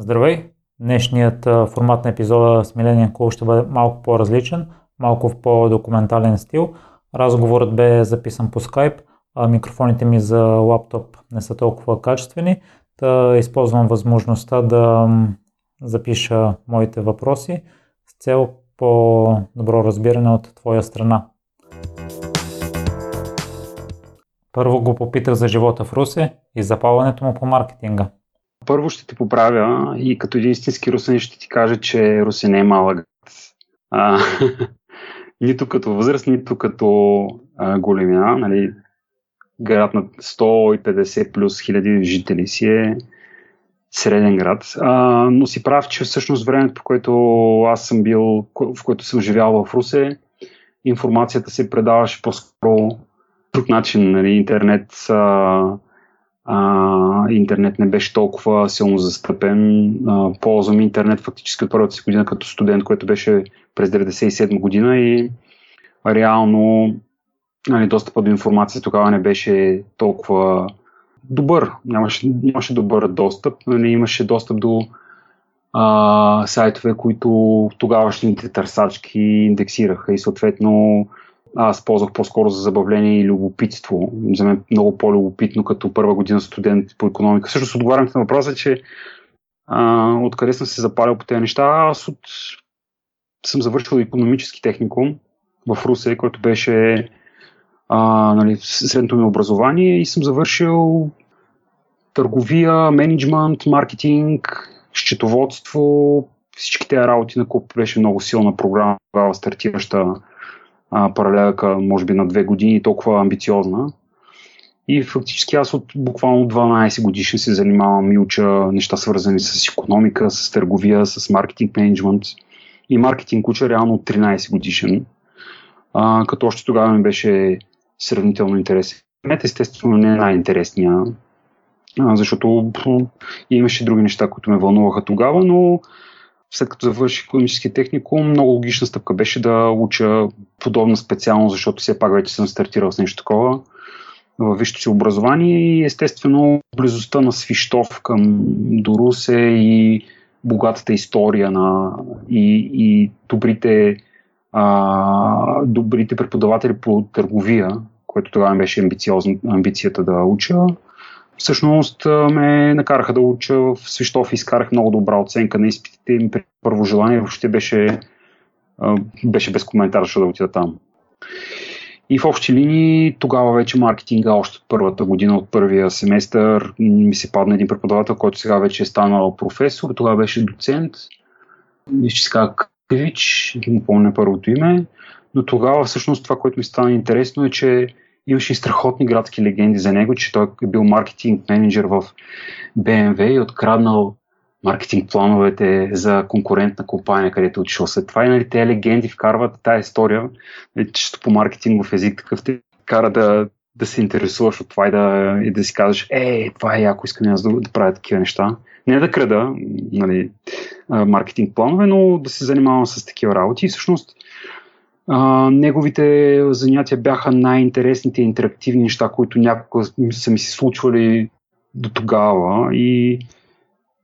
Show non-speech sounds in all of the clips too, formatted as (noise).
Здравей! Днешният формат на епизода с Милениен Кул ще бъде малко по-различен, малко в по-документален стил. Разговорът бе записан по Skype, а микрофоните ми за лаптоп не са толкова качествени, да използвам възможността да запиша моите въпроси с цел по-добро разбиране от твоя страна. Първо го попитах за живота в Русе и запалването му по маркетинга. Първо ще те поправя и като един истински русен ще ти кажа, че Руси не е малък. А, (laughs) нито като възраст, нито като а, големина. Нали, град на 150 плюс хиляди жители си е среден град. А, но си прав, че всъщност времето, по което аз съм бил, в което съм живял в Русе, информацията се предаваше по-скоро друг начин. Нали, интернет а, а, интернет не беше толкова силно застъпен. А, ползвам интернет фактически от първата си година като студент, което беше през 1997 година и реално нали, достъпът до информация тогава не беше толкова добър. Нямаше, нямаше добър достъп. Нали, имаше достъп до а, сайтове, които тогавашните търсачки индексираха и съответно аз ползвах по-скоро за забавление и любопитство. За мен много по-любопитно като първа година студент по економика. Също отговарям на въпроса, че а, откъде съм се запалил по тези неща. Аз от... съм завършил економически техникум в Русе, който беше а, нали, средното ми образование и съм завършил търговия, менеджмент, маркетинг, счетоводство, всички тези работи на куп беше много силна програма, стартираща а, паралелка, може би на две години, толкова амбициозна. И фактически аз от буквално 12 годишни се занимавам и уча неща свързани с економика, с търговия, с маркетинг менеджмент. И маркетинг уча реално от 13 годишен. А, като още тогава ми беше сравнително интересен. Мет естествено не е най-интересния, защото имаше други неща, които ме вълнуваха тогава, но след като завърших економически техникум, много логична стъпка беше да уча подобна специално, защото все пак вече съм стартирал с нещо такова. Във висшето си образование и естествено близостта на Свищов към Дорусе и богатата история на и, и добрите, а, добрите преподаватели по търговия, което тогава беше амбицията да уча, всъщност ме накараха да уча в Свищов и изкарах много добра оценка на изпитите и при първо желание въобще беше, беше без коментар, защото да отида там. И в общи линии тогава вече маркетинга, още от първата година, от първия семестър, ми се падна един преподавател, който сега вече е станал професор, тогава беше доцент. Че се казва Кривич, не помня първото име, но тогава всъщност това, което ми стана интересно е, че имаше и страхотни градски легенди за него, че той е бил маркетинг менеджер в BMW и откраднал маркетинг плановете за конкурентна компания, където е отишъл след това. И нали, тези легенди вкарват тази история, нали, чисто по маркетингов език, такъв те кара да, да се интересуваш от това и да, и да си казваш, е, това е яко, искам аз да, да правя такива неща. Не да крада нали, маркетинг планове, но да се занимавам с такива работи. И всъщност а, неговите занятия бяха най-интересните интерактивни неща, които някога са ми се случвали до тогава. И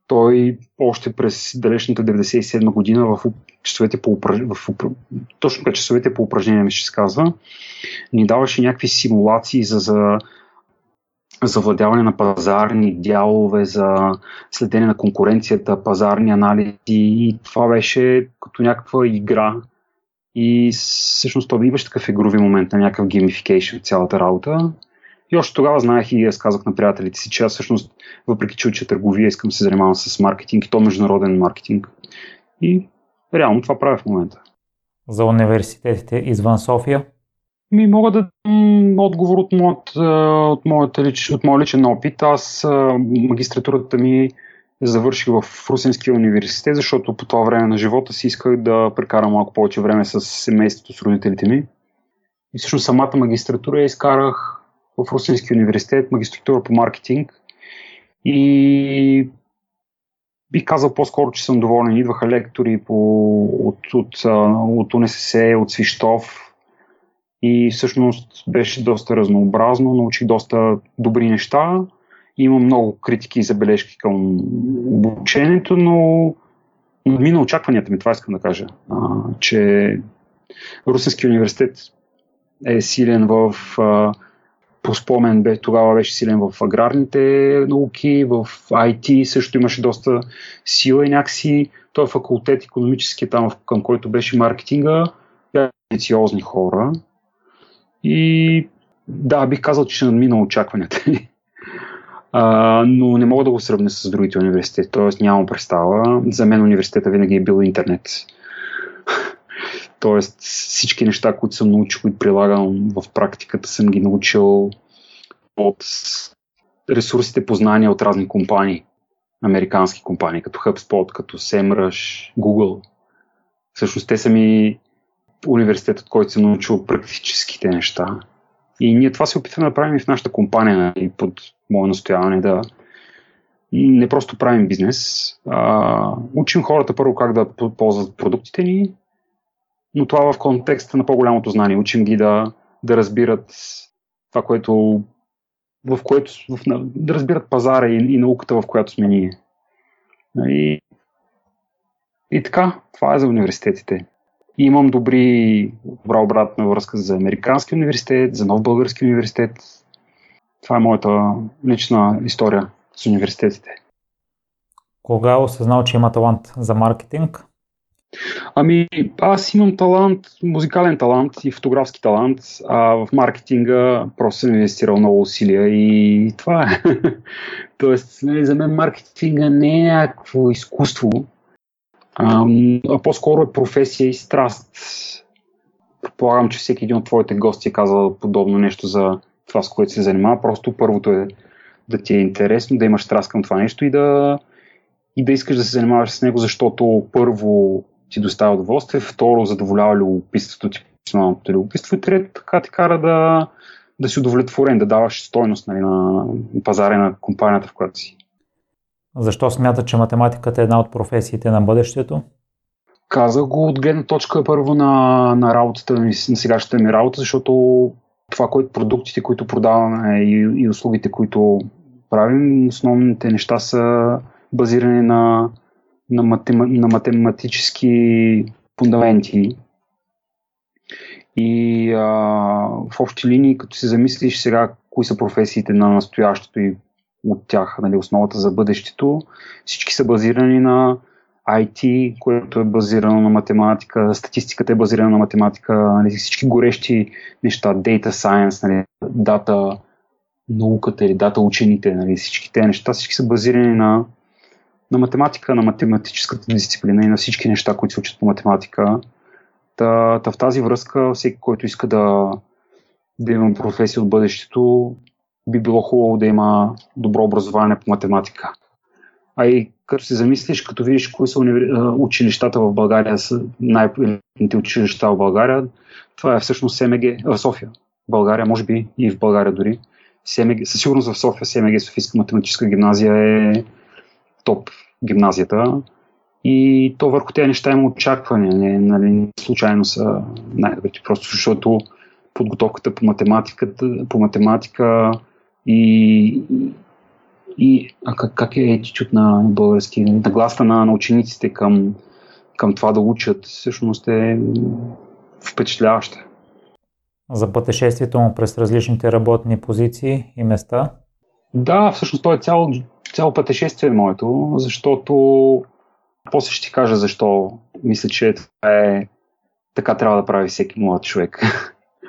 той още през далечната 97 година в часовете по, в, точно през часовете по упражнения ми ще се казва, ни даваше някакви симулации за, за завладяване на пазарни дялове, за следене на конкуренцията, пазарни анализи. И това беше като някаква игра, и всъщност това имаше такъв игрови момент на някакъв геймификейшн цялата работа. И още тогава знаех и аз казах на приятелите си, че аз всъщност, въпреки че уча търговия, искам да се занимавам с маркетинг и то международен маркетинг. И реално това правя в момента. За университетите извън София? Ми мога да дам отговор от, моят, от, моят, от моят личен опит. Аз магистратурата ми завърших в Русинския университет, защото по това време на живота си исках да прекарам малко повече време с семейството, с родителите ми. И всъщност самата магистратура я изкарах в Русинския университет, магистратура по маркетинг. И бих казал по-скоро, че съм доволен. Идваха лектори по, от, от, от УНСС, от Свищов и всъщност беше доста разнообразно, научих доста добри неща Има много критики и забележки към обучението, но мина очакванията ми, това искам да кажа, а, че Русенски университет е силен в а, по спомен бе, тогава беше силен в аграрните науки, в IT също имаше доста сила и някакси този факултет економически там, към който беше маркетинга, бяха амбициозни хора. И да, бих казал, че ще надмина очакванията. Uh, но не мога да го сравня с другите университети, т.е. нямам представа. За мен университета винаги е бил интернет. (laughs) Тоест всички неща, които съм научил и прилагам в практиката, съм ги научил от ресурсите познания от разни компании, американски компании, като HubSpot, като SEMrush, Google. Всъщност те са ми университетът, който съм научил практическите неща. И ние това се опитваме да правим и в нашата компания, нали, под мое настояване, да не просто правим бизнес, а учим хората първо как да ползват продуктите ни, но това в контекста на по-голямото знание. Учим ги да, да разбират това, което в което в, да разбират пазара и, и науката, в която сме ние. И, и така, това е за университетите. И имам добри, добра обратна връзка за Американски университет, за Нов Български университет. Това е моята лична история с университетите. Кога осъзнал, че има талант за маркетинг? Ами, аз имам талант, музикален талант и фотографски талант, а в маркетинга просто съм инвестирал много усилия и това е. (laughs) Тоест, нали, за мен маркетинга не е някакво изкуство, а, а по-скоро е професия и страст. Предполагам, че всеки един от твоите гости е казал подобно нещо за това, с което се занимава. Просто първото е да ти е интересно, да имаш страст към това нещо и да, и да искаш да се занимаваш с него, защото първо ти доставя удоволствие, второ задоволява любопитството ти, професионалното любопитство и трето така ти кара да, да си удовлетворен, да даваш стойност нали, на пазара на компанията, в която си. Защо смята, че математиката е една от професиите на бъдещето? Казах го от гледна точка първо на, на работата ми, на сегашната ми работа, защото това, което продуктите, които продаваме и, и услугите, които правим, основните неща са базирани на на, матема, на математически фундаменти. И а, в общи линии, като се замислиш сега кои са професиите на настоящето и от тях, нали, основата за бъдещето, всички са базирани на IT, което е базирано на математика, статистиката е базирана на математика, нали, всички горещи неща, data science, нали, дата науката или дата учените, нали, всички тези неща, всички са базирани на на математика, на математическата дисциплина и на всички неща, които се учат по математика. Та, та в тази връзка, всеки, който иска да, да има професия от бъдещето, би било хубаво да има добро образование по математика. А и като се замислиш, като видиш кои са училищата в България, са най-елитните училища в България, това е всъщност СМГ в София. България, може би и в България дори. СМГ, със сигурност в София СМГ, Софийска математическа гимназия е топ гимназията. И то върху тези неща има очаквания. Не, нали, случайно са най-добрите, просто защото подготовката по математиката, по математика и, и а как, как е етичут на български, нагласта на, на учениците към, към това да учат, всъщност е впечатляваща. За пътешествието му през различните работни позиции и места? Да, всъщност то е цяло цяло пътешествие моето, защото после ще ти кажа защо мисля, че това е така трябва да прави всеки млад човек.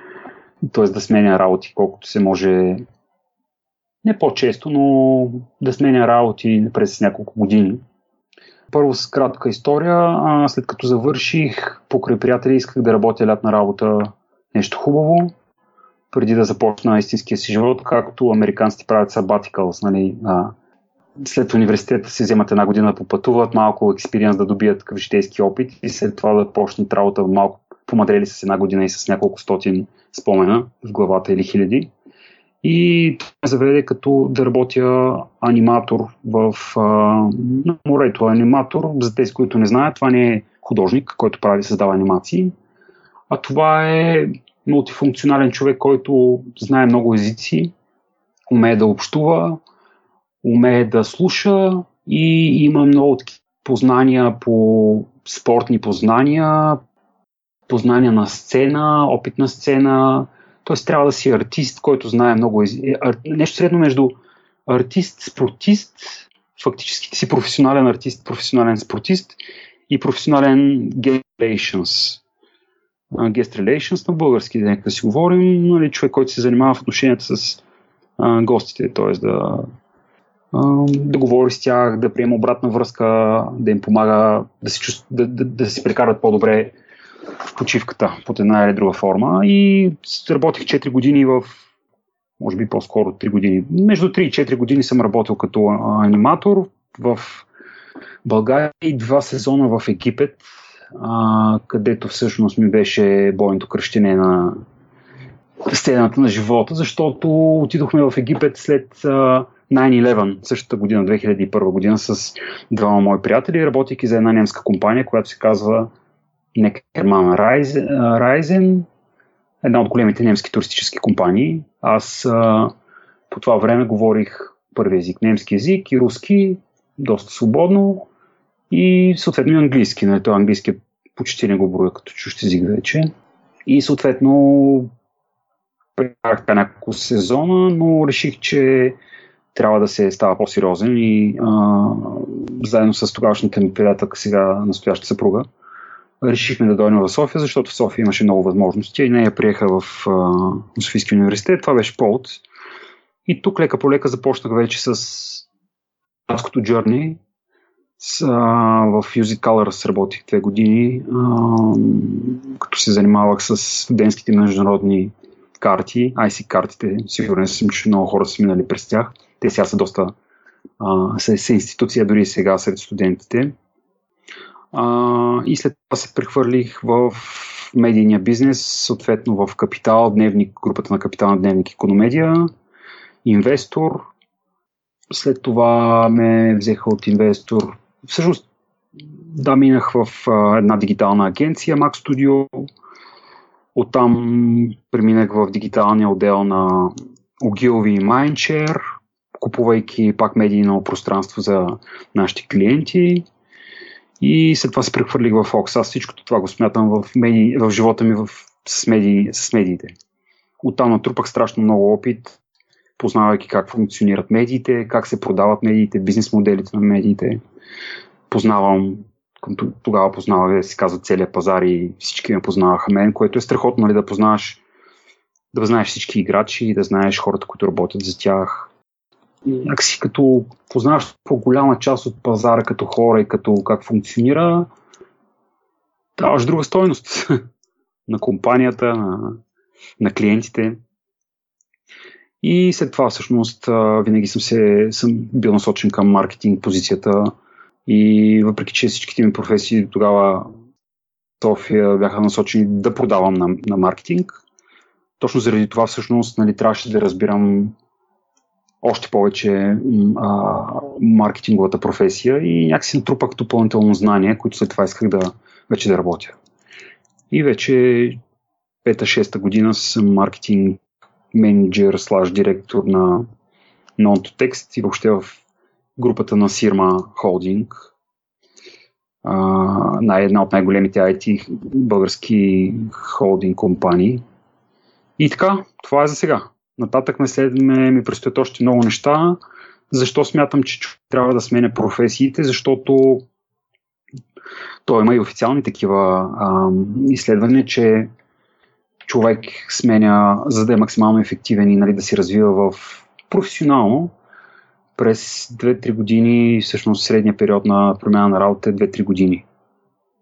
(laughs) Тоест да сменя работи колкото се може не по-често, но да сменя работи през няколко години. Първо с кратка история, а след като завърших, покрай приятели исках да работя лятна работа нещо хубаво, преди да започна истинския си живот, както американците правят sabaticals, нали, след университета си вземат една година да попътуват, малко експириенс да добият такъв житейски опит и след това да почнат работа малко помадрели с една година и с няколко стотин спомена в главата или хиляди. И това ме заведе като да работя аниматор в а, на морето. Аниматор, за тези, които не знаят, това не е художник, който прави създава анимации, а това е мултифункционален човек, който знае много езици, умее да общува, умее да слуша и има много познания по спортни познания, познания на сцена, опит на сцена. Т.е. трябва да си артист, който знае много. Нещо средно между артист, спортист, фактически ти си професионален артист, професионален спортист и професионален guest relations. Guest relations на български, да си говорим, нали, човек, който се занимава в отношенията с а, гостите, т.е. да, да говори с тях, да приема обратна връзка, да им помага да се, чувств, да, да, да прекарат по-добре в почивката под една или друга форма. И работих 4 години в може би по-скоро 3 години. Между 3 и 4 години съм работил като аниматор в България и два сезона в Египет, а, където всъщност ми беше бойното кръщене на сцената на живота, защото отидохме в Египет след а, 9-11, същата година, 2001 година, с двама мои приятели, работейки за една немска компания, която се казва Некерман Райзен, една от големите немски туристически компании. Аз по това време говорих първи език, немски език и руски, доста свободно и съответно и английски. Нали, това английски почти не го броя като чущ език вече. И съответно прекарах няколко сезона, но реших, че трябва да се става по-сериозен и а, заедно с тогавашната ми приятелка, сега настояща съпруга, решихме да дойдем в София, защото в София имаше много възможности и нея приеха в а, Софийския университет. Това беше повод. И тук лека по лека започнах вече с Аското Journey. С, а, в It Colors работих две години, а, като се занимавах с студентските международни карти, IC картите. Сигурен съм, че много хора са минали през тях. Те сега са доста а, са, са институция дори сега сред студентите. А, и след това се прехвърлих в медийния бизнес, съответно в Капитал, дневник, групата на Капитал на Дневник Икономедия, инвестор. След това ме взеха от инвестор. Всъщност, да, минах в а, една дигитална агенция, Mac Studio. Оттам преминах в дигиталния отдел на Ogilvy и Mindshare, купувайки пак медийно пространство за нашите клиенти. И след това се прехвърлих в Fox. Аз всичкото това го смятам в, меди, в живота ми в, с, меди, с медиите. Оттам натрупах страшно много опит, познавайки как функционират медиите, как се продават медиите, бизнес моделите на медиите. Познавам, тогава познавах, да си казва, целият пазар и всички ме познаваха мен, което е страхотно, нали, да познаваш, да знаеш всички играчи, да знаеш хората, които работят за тях, някакси като познаваш по-голяма част от пазара като хора и като как функционира, даваш друга стойност (laughs) на компанията, на, на клиентите. И след това всъщност винаги съм, се, съм бил насочен към маркетинг позицията и въпреки, че всичките ми професии тогава София бяха насочени да продавам на, на маркетинг, точно заради това всъщност нали, трябваше да разбирам още повече а, маркетинговата професия и някакси натрупах допълнително знание, които след това исках да вече да работя. И вече пета-шеста година съм маркетинг менеджер слаж директор на Non-to-Text и въобще в групата на Сирма Холдинг, на една от най-големите IT български холдинг компании. И така, това е за сега. Нататък ме след ме, ми предстоят още много неща. Защо смятам, че трябва да сменя професиите? Защото то има и официални такива а, изследвания, че човек сменя, за да е максимално ефективен и нали, да се развива в професионално, през 2-3 години, всъщност средния период на промяна на работа е 2-3 години.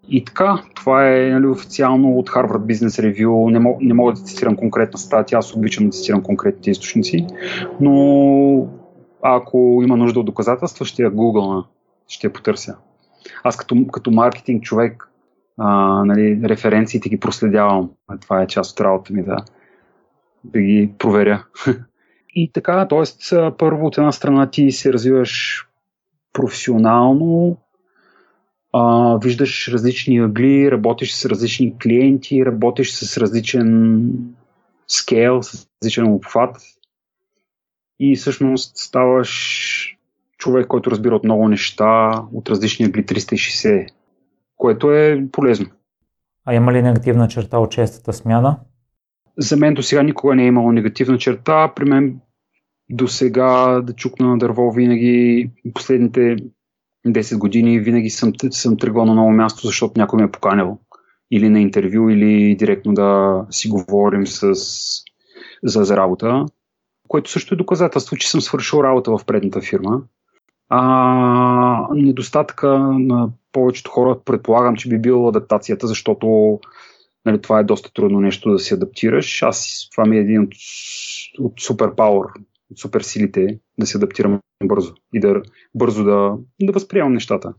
И така, това е нали, официално от Harvard Business Review. Не, мог, не мога да цитирам конкретна статия, аз обичам да цитирам конкретните източници, но ако има нужда от доказателства, ще я гугълна, ще я потърся. Аз като, като маркетинг човек, а, нали, референциите ги проследявам. Това е част от работа ми да, да ги проверя. (laughs) И така, т.е. първо от една страна ти се развиваш професионално, а, виждаш различни ъгли, работиш с различни клиенти, работиш с различен скейл, с различен обхват и всъщност ставаш човек, който разбира от много неща, от различни ъгли 360, което е полезно. А има ли негативна черта от честата смяна? За мен до сега никога не е имало негативна черта. При мен до сега да чукна на дърво винаги последните 10 години винаги съм, съм тръгвал на ново място, защото някой ме е поканил. Или на интервю, или директно да си говорим с, за, за работа. Което също е доказателство, че съм свършил работа в предната фирма. А, недостатъка на повечето хора предполагам, че би била адаптацията, защото нали, това е доста трудно нещо да се адаптираш. Аз това ми е един от, от супер пауър, от супер силите да се адаптирам бързо и да бързо да, да възприемам нещата.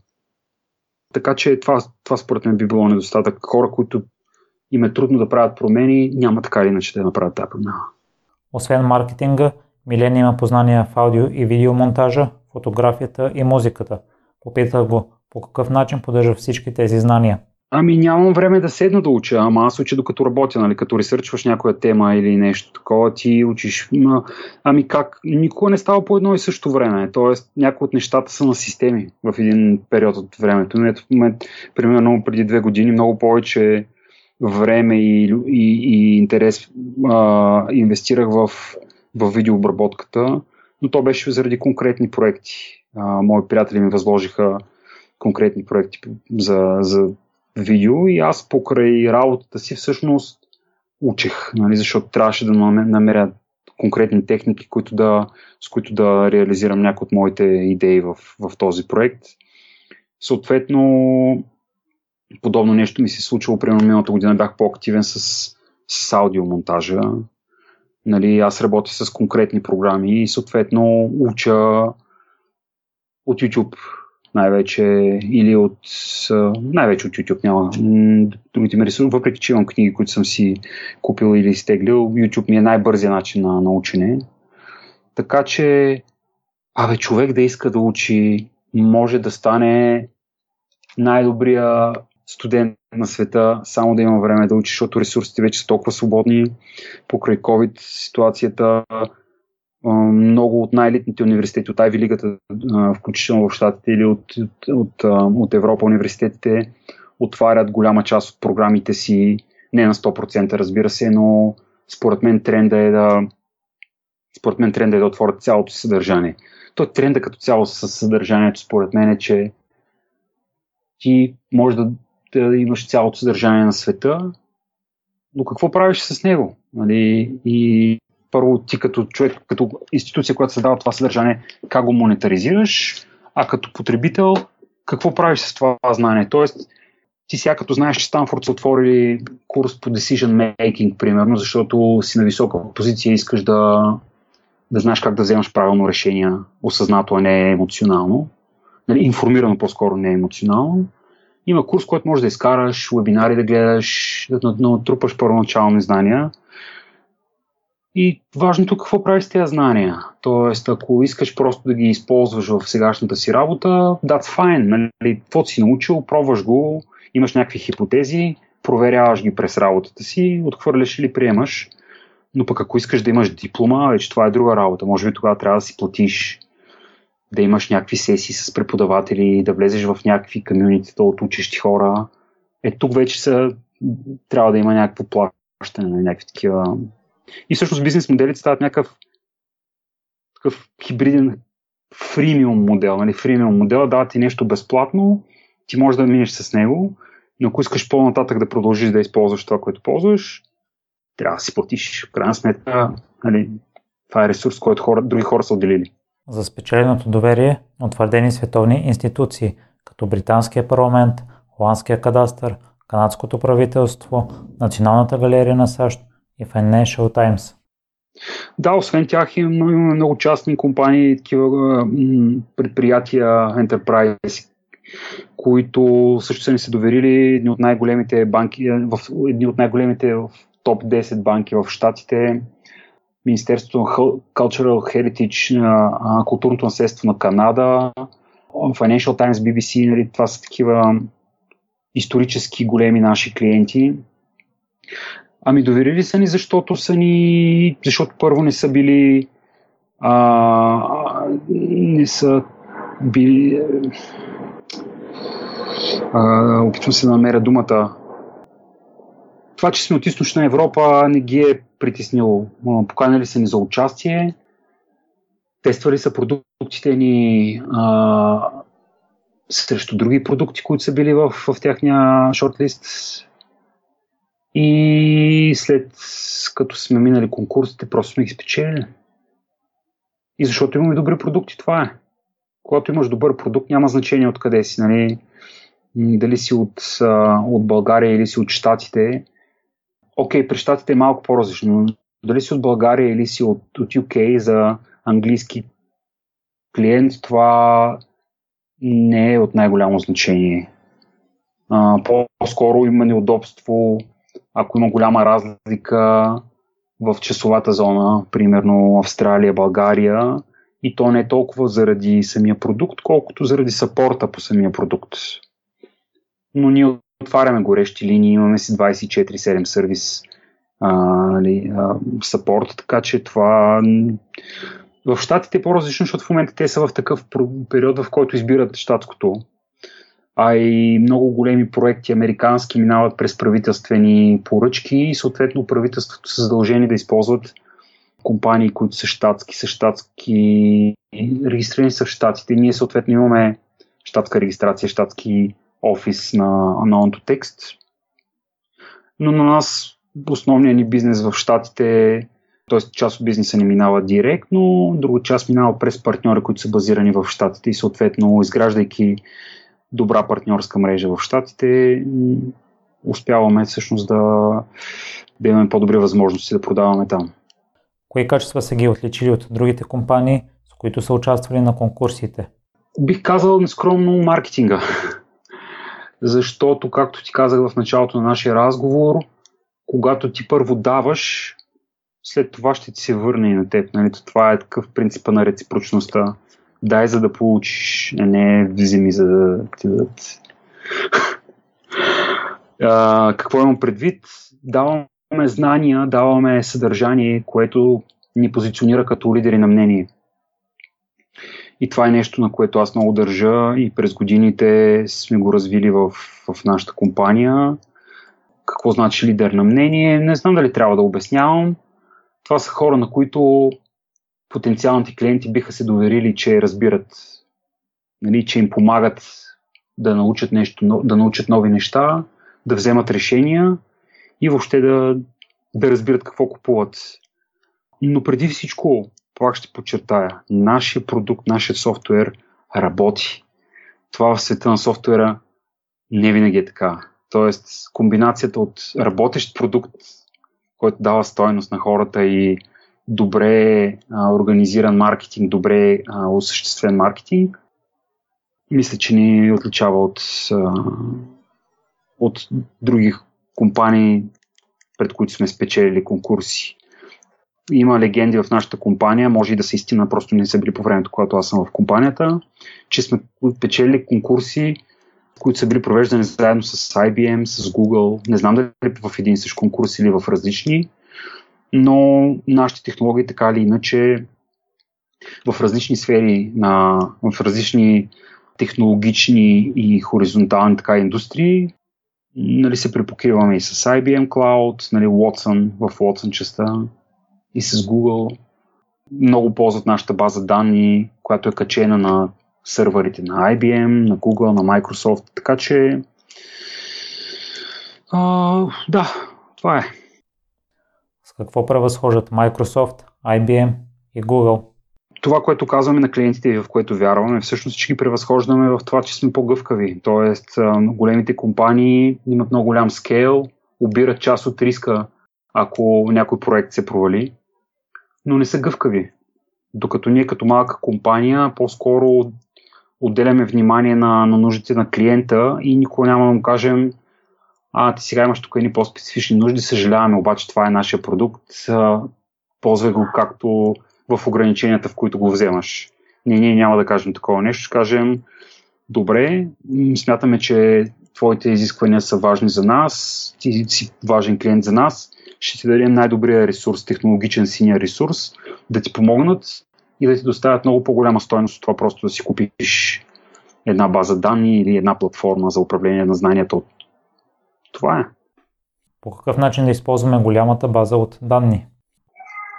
Така че това, това според мен би било недостатък. Хора, които им е трудно да правят промени, няма така или иначе да направят тази промяна. Освен маркетинга, Милен има познания в аудио и видеомонтажа, фотографията и музиката. Попитах го по какъв начин поддържа всички тези знания. Ами нямам време да седна да уча, ама аз уча докато работя, нали, като ресърчваш някоя тема или нещо такова, ти учиш. Ами как? Никога не става по едно и също време. Тоест, някои от нещата са на системи в един период от времето. Ето в момент, примерно преди две години, много повече време и, и, и интерес а, инвестирах в, в видеообработката, но то беше заради конкретни проекти. А, мои приятели ми възложиха конкретни проекти за, за видео и аз покрай работата си всъщност учех, нали, защото трябваше да намеря конкретни техники, които да, с които да реализирам някои от моите идеи в, в този проект. Съответно, подобно нещо ми се случило, примерно миналата година бях по-активен с, с аудиомонтажа. Нали, аз работя с конкретни програми и съответно уча от YouTube най-вече или от най-вече от YouTube няма другите ми ресурси, въпреки че имам книги, които съм си купил или изтеглил, YouTube ми е най-бързия начин на, на учене. Така че, абе, човек да иска да учи, може да стане най-добрия студент на света, само да има време да учи, защото ресурсите вече са толкова свободни. Покрай COVID ситуацията много от най-елитните университети от Ivy лигата, включително в Штатите или от, от, от Европа университетите, отварят голяма част от програмите си, не на 100% разбира се, но според мен тренда е да според мен тренда е да отворят цялото съдържание. Той тренда като цяло с съдържанието според мен е, че ти можеш да, да имаш цялото съдържание на света, но какво правиш с него? Нали? И първо ти като човек, като институция, която създава това съдържание, как го монетаризираш, а като потребител, какво правиш с това знание? Тоест, ти сега като знаеш, че Станфорд са отворили курс по decision making, примерно, защото си на висока позиция и искаш да, да знаеш как да вземаш правилно решение, осъзнато, а не емоционално. Нали, информирано по-скоро, не емоционално. Има курс, който можеш да изкараш, вебинари да гледаш, да натрупаш първоначални знания – и важното какво правиш с тези знания. Тоест, ако искаш просто да ги използваш в сегашната си работа, that's fine. Нали? Какво си научил, пробваш го, имаш някакви хипотези, проверяваш ги през работата си, отхвърляш или приемаш. Но пък ако искаш да имаш диплома, вече това е друга работа. Може би тогава трябва да си платиш, да имаш някакви сесии с преподаватели, да влезеш в някакви комюнитета от учещи хора. Е, тук вече са, трябва да има някакво плащане на някакви такива и всъщност бизнес моделите стават някакъв такъв хибриден фримиум модел. Нали? Фримиум модел дава ти нещо безплатно, ти можеш да минеш с него, но ако искаш по-нататък да продължиш да използваш това, което ползваш, трябва да си платиш. В крайна сметка, нали, това е ресурс, който хора, други хора са отделили. За спечеленото доверие утвърдени световни институции, като Британския парламент, Холандския кадастър, Канадското правителство, Националната галерия на САЩ – и Financial Times. Да, освен тях имаме много частни компании, такива предприятия, Enterprise, които също са ни се доверили едни от най-големите банки, в, едни от най-големите в топ 10 банки в Штатите, Министерството на Cultural Heritage, културното наследство на Канада, Financial Times, BBC, нали, това са такива исторически големи наши клиенти. Ами доверили са ни, защото са ни, защото първо не са били а, не са би, а, опитвам се да намеря думата. Това, че сме от източна Европа, не ги е притеснило. Поканали са ни за участие, тествали са продуктите ни а, срещу други продукти, които са били в, в тяхния шортлист. И след като сме минали конкурсите, просто сме ги спечелили. И защото имаме добри продукти, това е. Когато имаш добър продукт, няма значение откъде си. Нали? Дали си от, от България или си от Штатите. Окей, при Штатите е малко по-различно. Дали си от България или си от, от UK за английски клиент, това не е от най-голямо значение. А, по-скоро има неудобство, ако има голяма разлика в часовата зона, примерно Австралия, България, и то не е толкова заради самия продукт, колкото заради сапорта по самия продукт. Но ние отваряме горещи линии, имаме си 24-7 сервис нали, сапорт, така че това в щатите е по-различно, защото в момента те са в такъв период, в който избират щатското. А и много големи проекти американски минават през правителствени поръчки и съответно правителството са задължени да използват компании, които са щатски, са щатски, регистрирани са в щатите. Ние съответно имаме щатска регистрация, щатски офис на, на OntoText. Но на нас основният ни бизнес в щатите т.е. част от бизнеса не минава директно, друга част минава през партньори, които са базирани в Штатите и съответно изграждайки добра партньорска мрежа в Штатите, успяваме всъщност да, да имаме по-добри възможности да продаваме там. Кои качества са ги отличили от другите компании, с които са участвали на конкурсите? Бих казал нескромно маркетинга. (laughs) Защото, както ти казах в началото на нашия разговор, когато ти първо даваш, след това ще ти се върне и на теб. Нали? Това е такъв принципа на реципрочността. Дай за да получиш, а не вземи за да ти дадат. какво имам предвид? Даваме знания, даваме съдържание, което ни позиционира като лидери на мнение. И това е нещо, на което аз много държа и през годините сме го развили в, в нашата компания. Какво значи лидер на мнение? Не знам дали трябва да обяснявам това са хора, на които потенциалните клиенти биха се доверили, че разбират, нали, че им помагат да научат, нещо, да научат нови неща, да вземат решения и въобще да, да разбират какво купуват. Но преди всичко, пак ще подчертая, нашия продукт, нашия софтуер работи. Това в света на софтуера не винаги е така. Тоест, комбинацията от работещ продукт който дава стойност на хората и добре а, организиран маркетинг, добре а, осъществен маркетинг, мисля, че ни отличава от, а, от други компании, пред които сме спечелили конкурси. Има легенди в нашата компания, може и да са истина, просто не са били по времето, когато аз съм в компанията, че сме печелили конкурси, които са били провеждани заедно с IBM, с Google. Не знам дали в един същ конкурс или в различни, но нашите технологии така или иначе в различни сфери, на, в различни технологични и хоризонтални така индустрии, нали, се препокриваме и с IBM Cloud, нали, Watson в Watson частта и с Google. Много ползват нашата база данни, която е качена на сървърите на IBM, на Google, на Microsoft. Така че, а, да, това е. Какво превъзхожат Microsoft, IBM и Google? Това, което казваме на клиентите и в което вярваме, всъщност, ги превъзхождаме в това, че сме по-гъвкави. Тоест, големите компании имат много голям скейл, обират част от риска, ако някой проект се провали, но не са гъвкави. Докато ние като малка компания по-скоро отделяме внимание на, на нуждите на клиента и никога няма да му кажем а, ти сега имаш тук едни по-специфични нужди, съжаляваме, обаче това е нашия продукт, ползвай го както в ограниченията, в които го вземаш. Ние, ние няма да кажем такова нещо, ще кажем добре, смятаме, че твоите изисквания са важни за нас, ти си важен клиент за нас, ще ти дадем най-добрия ресурс, технологичен синия ресурс, да ти помогнат и да ти доставят много по-голяма стоеност от това просто да си купиш една база данни или една платформа за управление на знанията. Това е. По какъв начин да използваме голямата база от данни?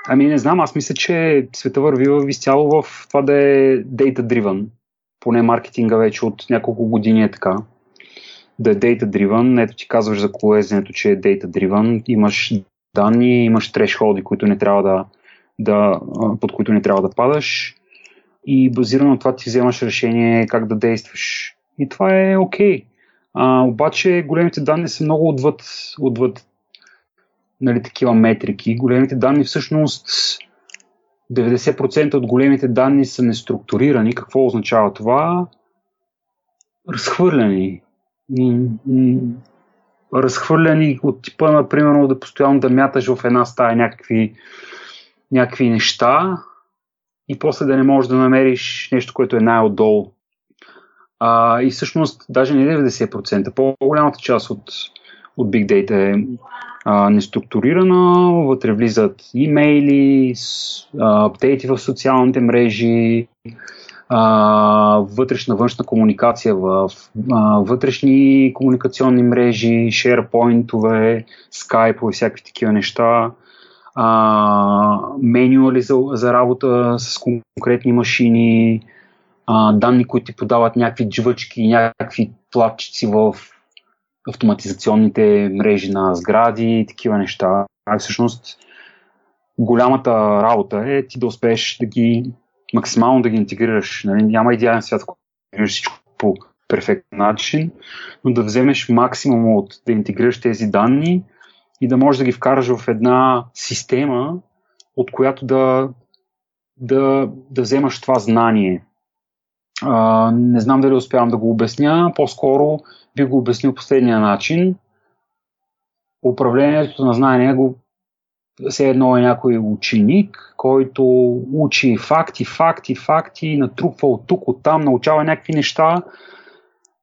Ами не знам, аз мисля, че света върви изцяло в това да е data-driven. Поне маркетинга вече от няколко години е така. Да е data-driven. Ето ти казваш за колезенето, че е data-driven. Имаш данни, имаш трешхолди, които не трябва да, да, под които не трябва да падаш и базирано на това ти вземаш решение как да действаш. И това е окей. Okay. Обаче големите данни са много отвъд, отвъд нали, такива метрики. Големите данни всъщност 90% от големите данни са неструктурирани. Какво означава това? Разхвърляни. Разхвърляни от типа, например, да постоянно да мяташ в една стая някакви, някакви неща и после да не можеш да намериш нещо, което е най-отдолу. А, и всъщност, даже не 90%, по-голямата част от, от Big Data е а, неструктурирана, вътре влизат имейли, апдейти в социалните мрежи, а, вътрешна външна комуникация в а, вътрешни комуникационни мрежи, SharePoint-ове, Skype и всякакви такива неща, а, менюали за, за работа с конкретни машини, а, данни, които ти подават някакви джвъчки, някакви платчици в автоматизационните мрежи на сгради и такива неща. А всъщност голямата работа е ти да успееш да ги максимално да ги интегрираш. Нали? Няма идеален свят, в който интегрираш всичко по перфектен начин, но да вземеш максимум от да интегрираш тези данни и да можеш да ги вкараш в една система, от която да, да, да вземаш това знание. А, не знам дали успявам да го обясня, по-скоро би го обяснил последния начин. Управлението на знание го все едно е някой ученик, който учи факти, факти, факти, натрупва от тук, от там, научава някакви неща,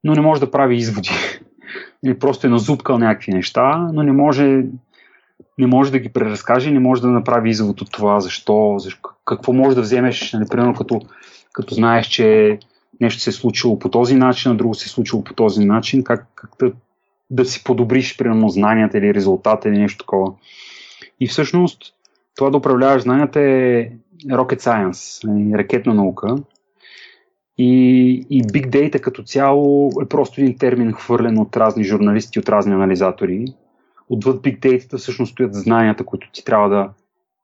но не може да прави изводи. (laughs) Или просто е назубкал някакви неща, но не може, не може да ги преразкаже, не може да направи извод от това, защо, защо какво може да вземеш, например, нали, като, като знаеш, че нещо се е случило по този начин, а друго се е случило по този начин, как, как да, да си подобриш, примерно, знанията или резултата или нещо такова. И всъщност това да управляваш знанията е rocket science, нали, ракетна наука. И, и Big Data като цяло е просто един термин хвърлен от разни журналисти, от разни анализатори. Отвъд Big Data всъщност стоят знанията, които ти трябва да,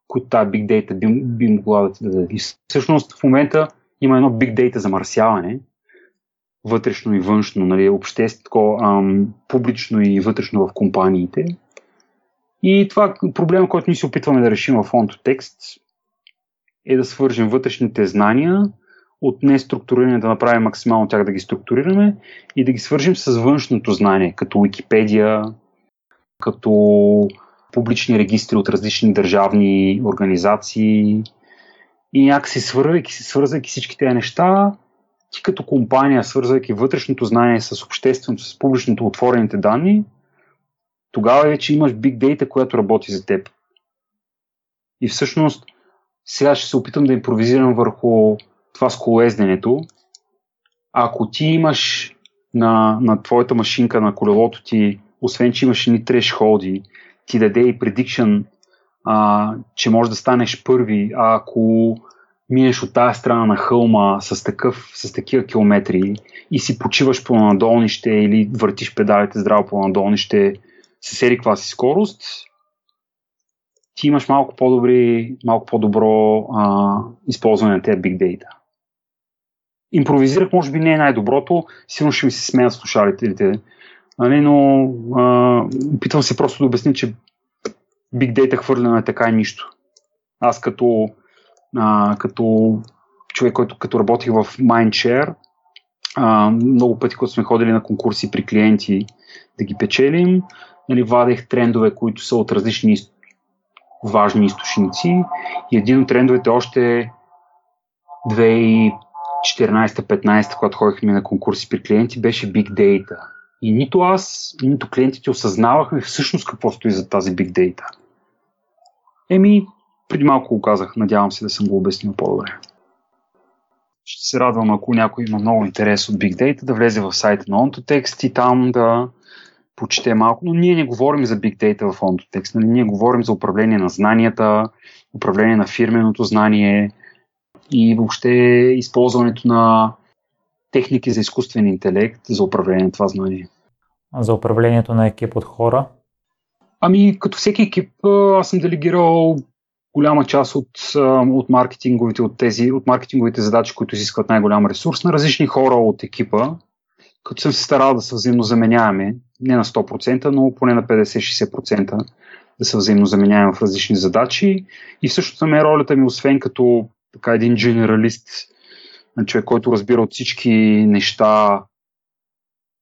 които тази Big Data би, би могла да ти даде. И всъщност в момента има едно Big Data замърсяване, вътрешно и външно, нали, обществено, публично и вътрешно в компаниите. И това проблема, който ние се опитваме да решим в текст, е да свържем вътрешните знания от неструктуриране, да направим максимално тях да ги структурираме и да ги свържим с външното знание, като Википедия, като публични регистри от различни държавни организации и някакси свързвайки, свързвайки всички тези неща, ти като компания, свързвайки вътрешното знание с общественото, с публичното, отворените данни, тогава вече имаш Big Data, която работи за теб. И всъщност, сега ще се опитам да импровизирам върху това с колезненето. Ако ти имаш на, на твоята машинка, на колелото ти, освен че имаш ни трешхолди, ти даде и предикшн, а, че можеш да станеш първи, а ако минеш от тази страна на хълма с, такъв, с такива километри и си почиваш по надолнище или въртиш педалите здраво по надолнище с еди каква си скорост, ти имаш малко, по-добри, малко по-добро а, използване на тези big data. Импровизирах, може би не е най-доброто, сигурно ще ми се смеят слушалителите, нали, но а, опитвам се просто да обясня, че big data хвърляне е така и нищо. Аз като, а, като човек, който като работих в Mindshare, а, много пъти, когато сме ходили на конкурси при клиенти да ги печелим, нали, вадех трендове, които са от различни важни източници и един от трендовете още 2014-15, когато ходихме на конкурси при клиенти, беше Big Data. И нито аз, нито клиентите осъзнавахме всъщност какво стои за тази Big Data. Еми, преди малко го казах, надявам се да съм го обяснил по-добре. ще се радвам, ако някой има много интерес от Big Data, да влезе в сайта на OntoText и там да почете малко. Но ние не говорим за Big Data в OntoText. Нали? Ние говорим за управление на знанията, управление на фирменото знание и въобще използването на техники за изкуствен интелект за управление на това знание. За управлението на екип от хора? Ами, като всеки екип, аз съм делегирал голяма част от, от, маркетинговите, от, тези, от маркетинговите задачи, които изискват най-голям ресурс на различни хора от екипа, като съм се старал да се взаимно заменяме, не на 100%, но поне на 50-60% да се взаимно заменяем в различни задачи. И също на ролята ми, освен като така един генералист, човек, който разбира от всички неща,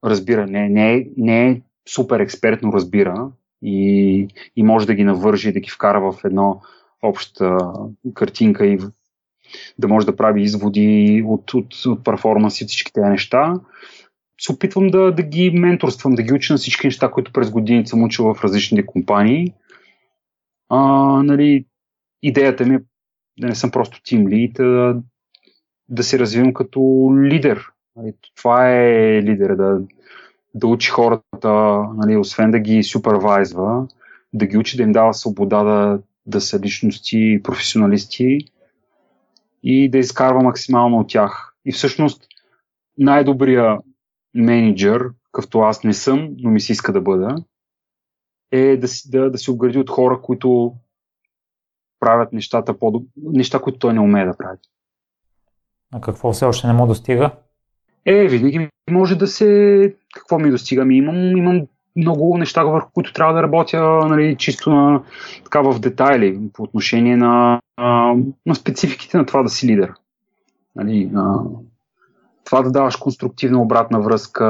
разбира, не, не, не е супер експертно разбира и, и може да ги навържи, да ги вкара в едно обща картинка и да може да прави изводи от, от, от перформанс и всички тези неща. Се опитвам да, да ги менторствам, да ги уча на всички неща, които през години съм учил в различните компании. А, нали, идеята ми е да не съм просто тим лид, да, да се развивам като лидер. Нали, това е лидер, да, да учи хората, нали, освен да ги супервайзва, да ги учи да им дава свобода да, да са личности, професионалисти и да изкарва максимално от тях. И всъщност най-добрия менеджер, какъвто аз не съм, но ми се иска да бъда, е да, да, да се обгради от хора, които правят нещата по неща, които той не умее да прави. А какво все още не му достига? Е, винаги може да се... Какво ми достига? Ми имам, имам много неща, върху които трябва да работя нали, чисто на, така в детайли по отношение на, на спецификите на това да си лидер. Нали, а, това да даваш конструктивна обратна връзка,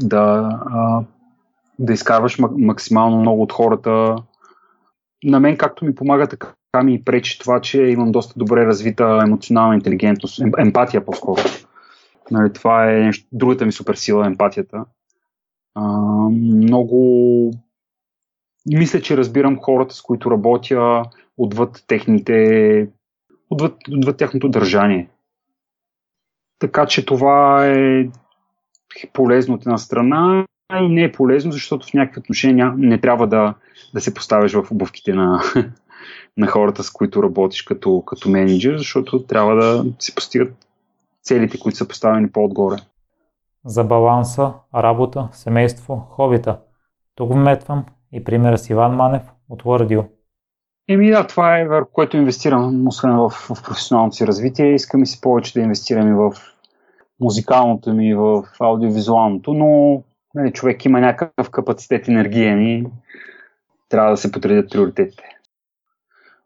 да, да изкарваш максимално много от хората. На мен както ми помага, така ми пречи това, че имам доста добре развита емоционална интелигентност, емпатия по-скоро. Нали, това е нещо, другата ми суперсила, емпатията. А, много мисля, че разбирам хората, с които работя отвъд техните отвъд, отвъд тяхното държание. Така че това е полезно от една страна и не е полезно, защото в някакви отношения не трябва да, да се поставяш в обувките на, на хората, с които работиш като, като менеджер, защото трябва да се постигат целите, които са поставени по-отгоре за баланса, работа, семейство, хобита. Тук вметвам и примера с Иван Манев от Wordil. Еми да, това е върху което инвестирам, освен в, в професионалното си развитие. Искам и си повече да инвестирам и в музикалното ми, в аудиовизуалното, но нали, човек има някакъв капацитет енергиен и трябва да се подредят приоритетите.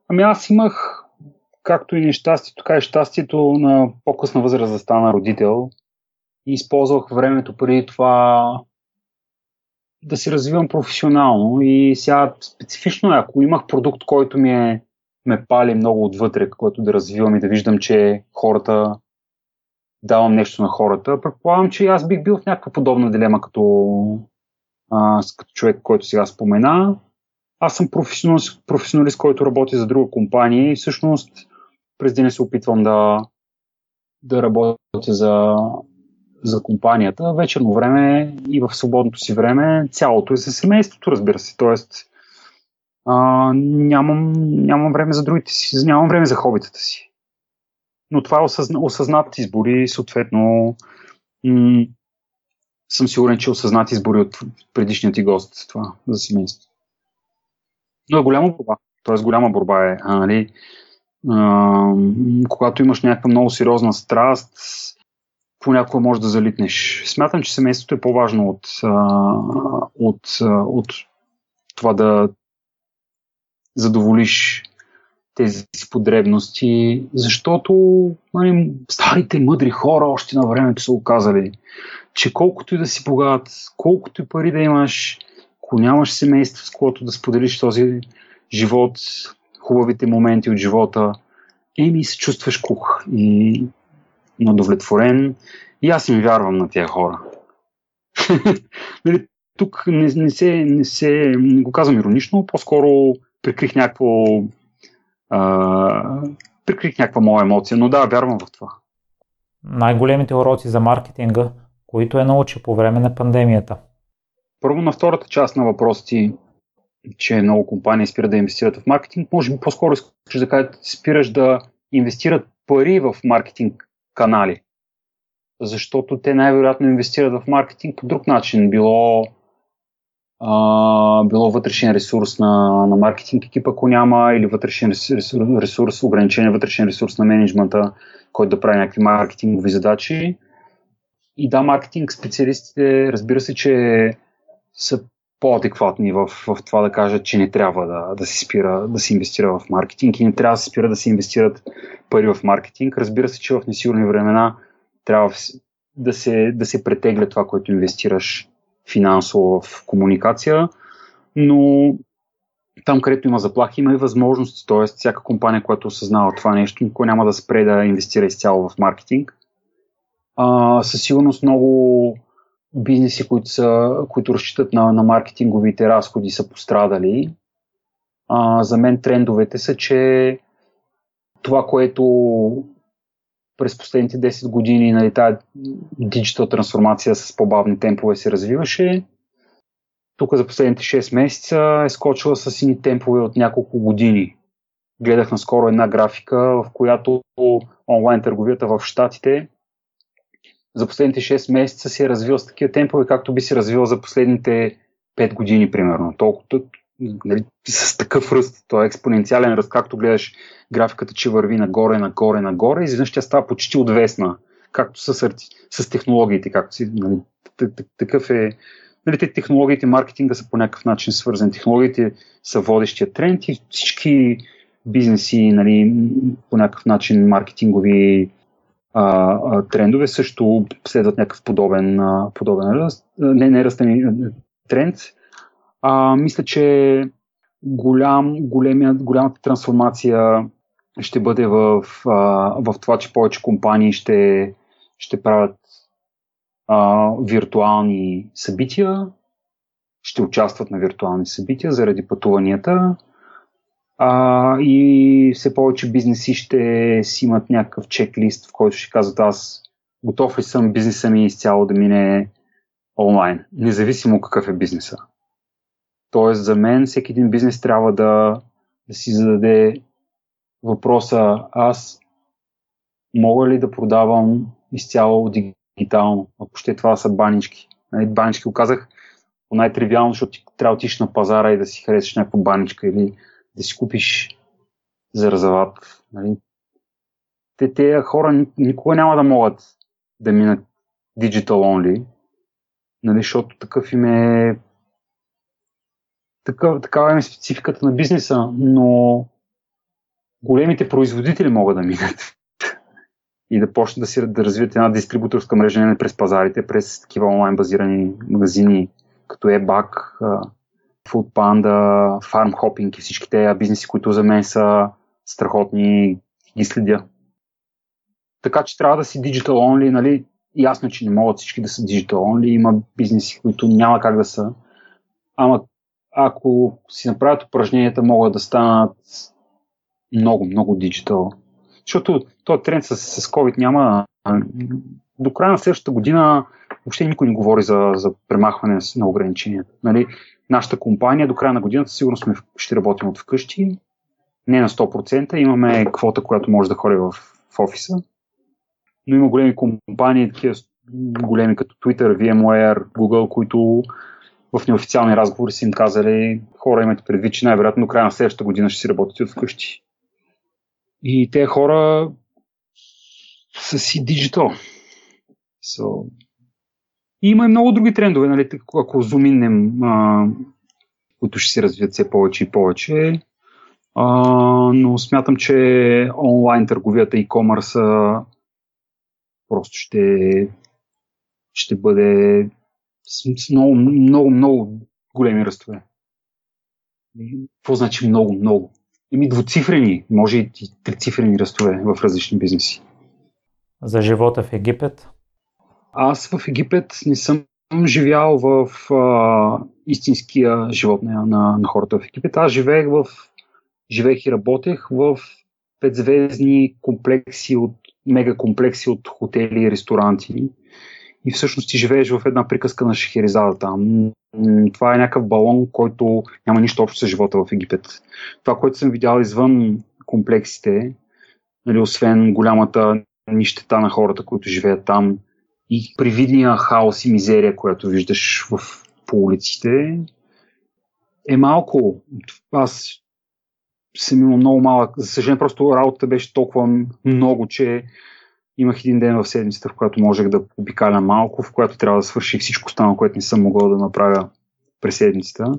Ами аз имах, както и нещастието, така и щастието на по-късна възраст да стана родител – и използвах времето преди това да се развивам професионално и сега специфично ако имах продукт, който ми е ме пали много отвътре, който да развивам и да виждам, че хората давам нещо на хората, предполагам, че аз бих бил в някаква подобна дилема като, а, като човек, който сега спомена. Аз съм професионалист, професионалист, който работи за друга компания и всъщност през деня се опитвам да, да работя за, за компанията, вечерно време и в свободното си време цялото е за семейството, разбира се. Тоест, а, нямам, нямам време за другите си, нямам време за хобитата си. Но това е осъзна, осъзнат избор и съответно м- съм сигурен, че осъзнат избори от предишния ти гост това за семейство. Но е голяма борба. Тоест голяма борба е. А, нали, а, когато имаш някаква много сериозна страст, понякога може да залитнеш. Смятам, че семейството е по-важно от, от, от това да задоволиш тези си потребности, защото нали, старите мъдри хора още на времето са оказали, че колкото и да си богат, колкото и пари да имаш, ако нямаш семейство, с което да споделиш този живот, хубавите моменти от живота, еми се чувстваш кух. И удовлетворен и аз им вярвам на тези хора. (laughs) нали, тук не, не, се, не се, не го казвам иронично, по-скоро прикрих някакво а, прикрих някаква моя емоция, но да, вярвам в това. най-големите уроци за маркетинга, които е научил по време на пандемията? Първо на втората част на въпроси, че много компании спират да инвестират в маркетинг, може би по-скоро искаш да кажа, спираш да инвестират пари в маркетинг канали. Защото те най-вероятно инвестират в маркетинг по друг начин. Било, а, било вътрешен ресурс на, на маркетинг екипа, ако няма, или вътрешен ресурс, ограничен вътрешен ресурс на менеджмента, който да прави някакви маркетингови задачи. И да, маркетинг специалистите, разбира се, че са по-адекватни в, в това да кажат, че не трябва да, да се спира да се инвестира в маркетинг и не трябва да се спира да се инвестират пари в маркетинг. Разбира се, че в несигурни времена трябва да се, да се претегля това, което инвестираш финансово в комуникация, но там, където има заплахи, има и възможности. Тоест, всяка компания, която осъзнава това нещо, никой няма да спре да инвестира изцяло в маркетинг. А, със сигурност много бизнеси, които, са, които разчитат на, на маркетинговите разходи, са пострадали. А, за мен трендовете са, че това, което през последните 10 години нали, тази диджитал трансформация с по-бавни темпове се развиваше, тук за последните 6 месеца е скочила с сини темпове от няколко години. Гледах наскоро една графика, в която онлайн търговията в Штатите за последните 6 месеца се е развил с такива темпове, както би се развил за последните 5 години, примерно. Толкова, нали, с такъв ръст, то е експоненциален ръст, както гледаш графиката, че върви нагоре, нагоре, нагоре, изведнъж тя става почти отвесна, както с, с технологиите, както си, нали, такъв е, нали, те технологиите, маркетинга са по някакъв начин свързани. Технологиите са водещия тренд и всички бизнеси, нали, по някакъв начин маркетингови а, а, трендове също следват някакъв подобен, а, подобен не, не ръст, ами тренд. А, мисля, че голям, големия, голямата трансформация ще бъде в, а, в това, че повече компании ще, ще правят а, виртуални събития, ще участват на виртуални събития заради пътуванията а, и все повече бизнеси ще си имат някакъв чеклист, в който ще казват аз готов ли съм бизнеса ми изцяло да мине онлайн, независимо какъв е бизнеса. Тоест за мен всеки един бизнес трябва да, да си зададе въпроса аз мога ли да продавам изцяло дигитално, ако ще това са банички. Нали, банички го казах по най-тривиално, защото трябва да отиш на пазара и да си харесаш някаква баничка или да си купиш заразават. Нали? Те, те хора никога няма да могат да минат digital only, нали, защото такъв им е такъв, такава е спецификата на бизнеса, но големите производители могат да минат (laughs) и да почнат да, си, да развият една дистрибуторска мрежа не през пазарите, през такива онлайн базирани магазини, като eBack, Food Panda, Farm и всички тези бизнеси, които за мен са страхотни, ги следя. Така че трябва да си digital only, нали? Ясно, че не могат всички да са digital only, има бизнеси, които няма как да са. Ама ако си направят упражненията, могат да станат много, много диджитал. Защото този тренд с, с COVID няма. До края на следващата година въобще никой не говори за, за премахване на ограниченията. Нали? Нашата компания до края на годината сигурно сме, ще работим от вкъщи. Не на 100%. Имаме квота, която може да ходи в, в офиса. Но има големи компании, такива големи като Twitter, VMware, Google, които в неофициални разговори са им казали, хора имате предвид, че най-вероятно до края на следващата година ще си работите от вкъщи. И те хора са си диджитал. So, и има и много други трендове, нали, ако зуминем, а, които ще се развият все повече и повече. А, но смятам, че онлайн търговията и комърса просто ще, ще бъде с много, много, много големи ръстове. Какво значи много, много? Ими двуцифрени, може и трицифрени ръстове в различни бизнеси. За живота в Египет? Аз в Египет не съм живял в а, истинския живот на, на, на хората в Египет. Аз живеех в живеех и работех в петзвездни комплекси от мега комплекси от хотели и ресторанти. И всъщност ти живееш в една приказка на Шехерезада там. Това е някакъв балон, който няма нищо общо с живота в Египет. Това, което съм видял извън комплексите, нали, освен голямата нищета на хората, които живеят там и привидния хаос и мизерия, която виждаш в, по улиците, е малко. Аз съм имал много малък. За съжаление, просто работата беше толкова много, че имах един ден в седмицата, в която можех да обикаля малко, в която трябва да свърши всичко останало, което не съм могъл да направя през седмицата.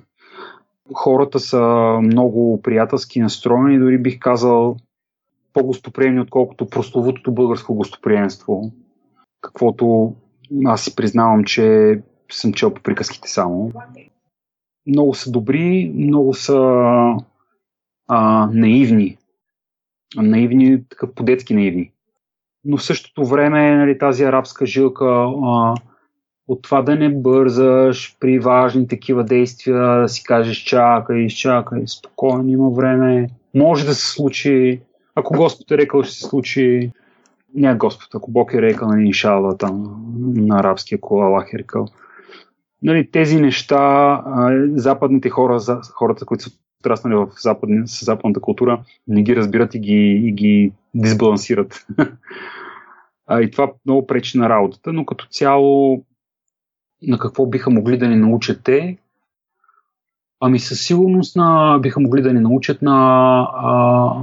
Хората са много приятелски настроени, дори бих казал по-гостоприемни, отколкото прословутото българско гостоприемство, каквото аз си признавам, че съм чел по приказките само. Много са добри, много са а, наивни. Наивни, така по-детски наивни. Но в същото време нали, тази арабска жилка а, от това да не бързаш при важни такива действия, да си кажеш чакай, изчакай, спокойно, има време, може да се случи, ако Господ е рекал, ще се случи, не Господ, ако Бог е рекал, нали, иншала, там, на арабски, ако Аллах е рекал. Нали, тези неща, западните хора, хората, които са отраснали в западни, с западната култура, не ги разбират и ги, и ги дисбалансират. (laughs) и това много пречи на работата, но като цяло на какво биха могли да ни научат те? Ами със сигурност на, биха могли да ни научат на... А...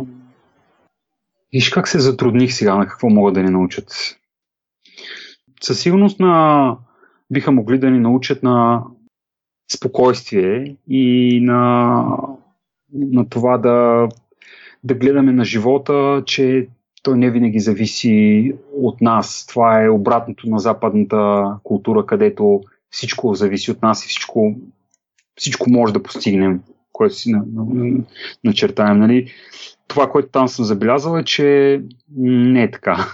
Виж как се затрудних сега, на какво могат да ни научат. Със сигурност на... биха могли да ни научат на спокойствие и на, на това да, да гледаме на живота, че той не винаги зависи от нас. Това е обратното на западната култура, където всичко зависи от нас и всичко, всичко може да постигнем, което си начертаем. Нали? Това, което там съм забелязал е, че не е така.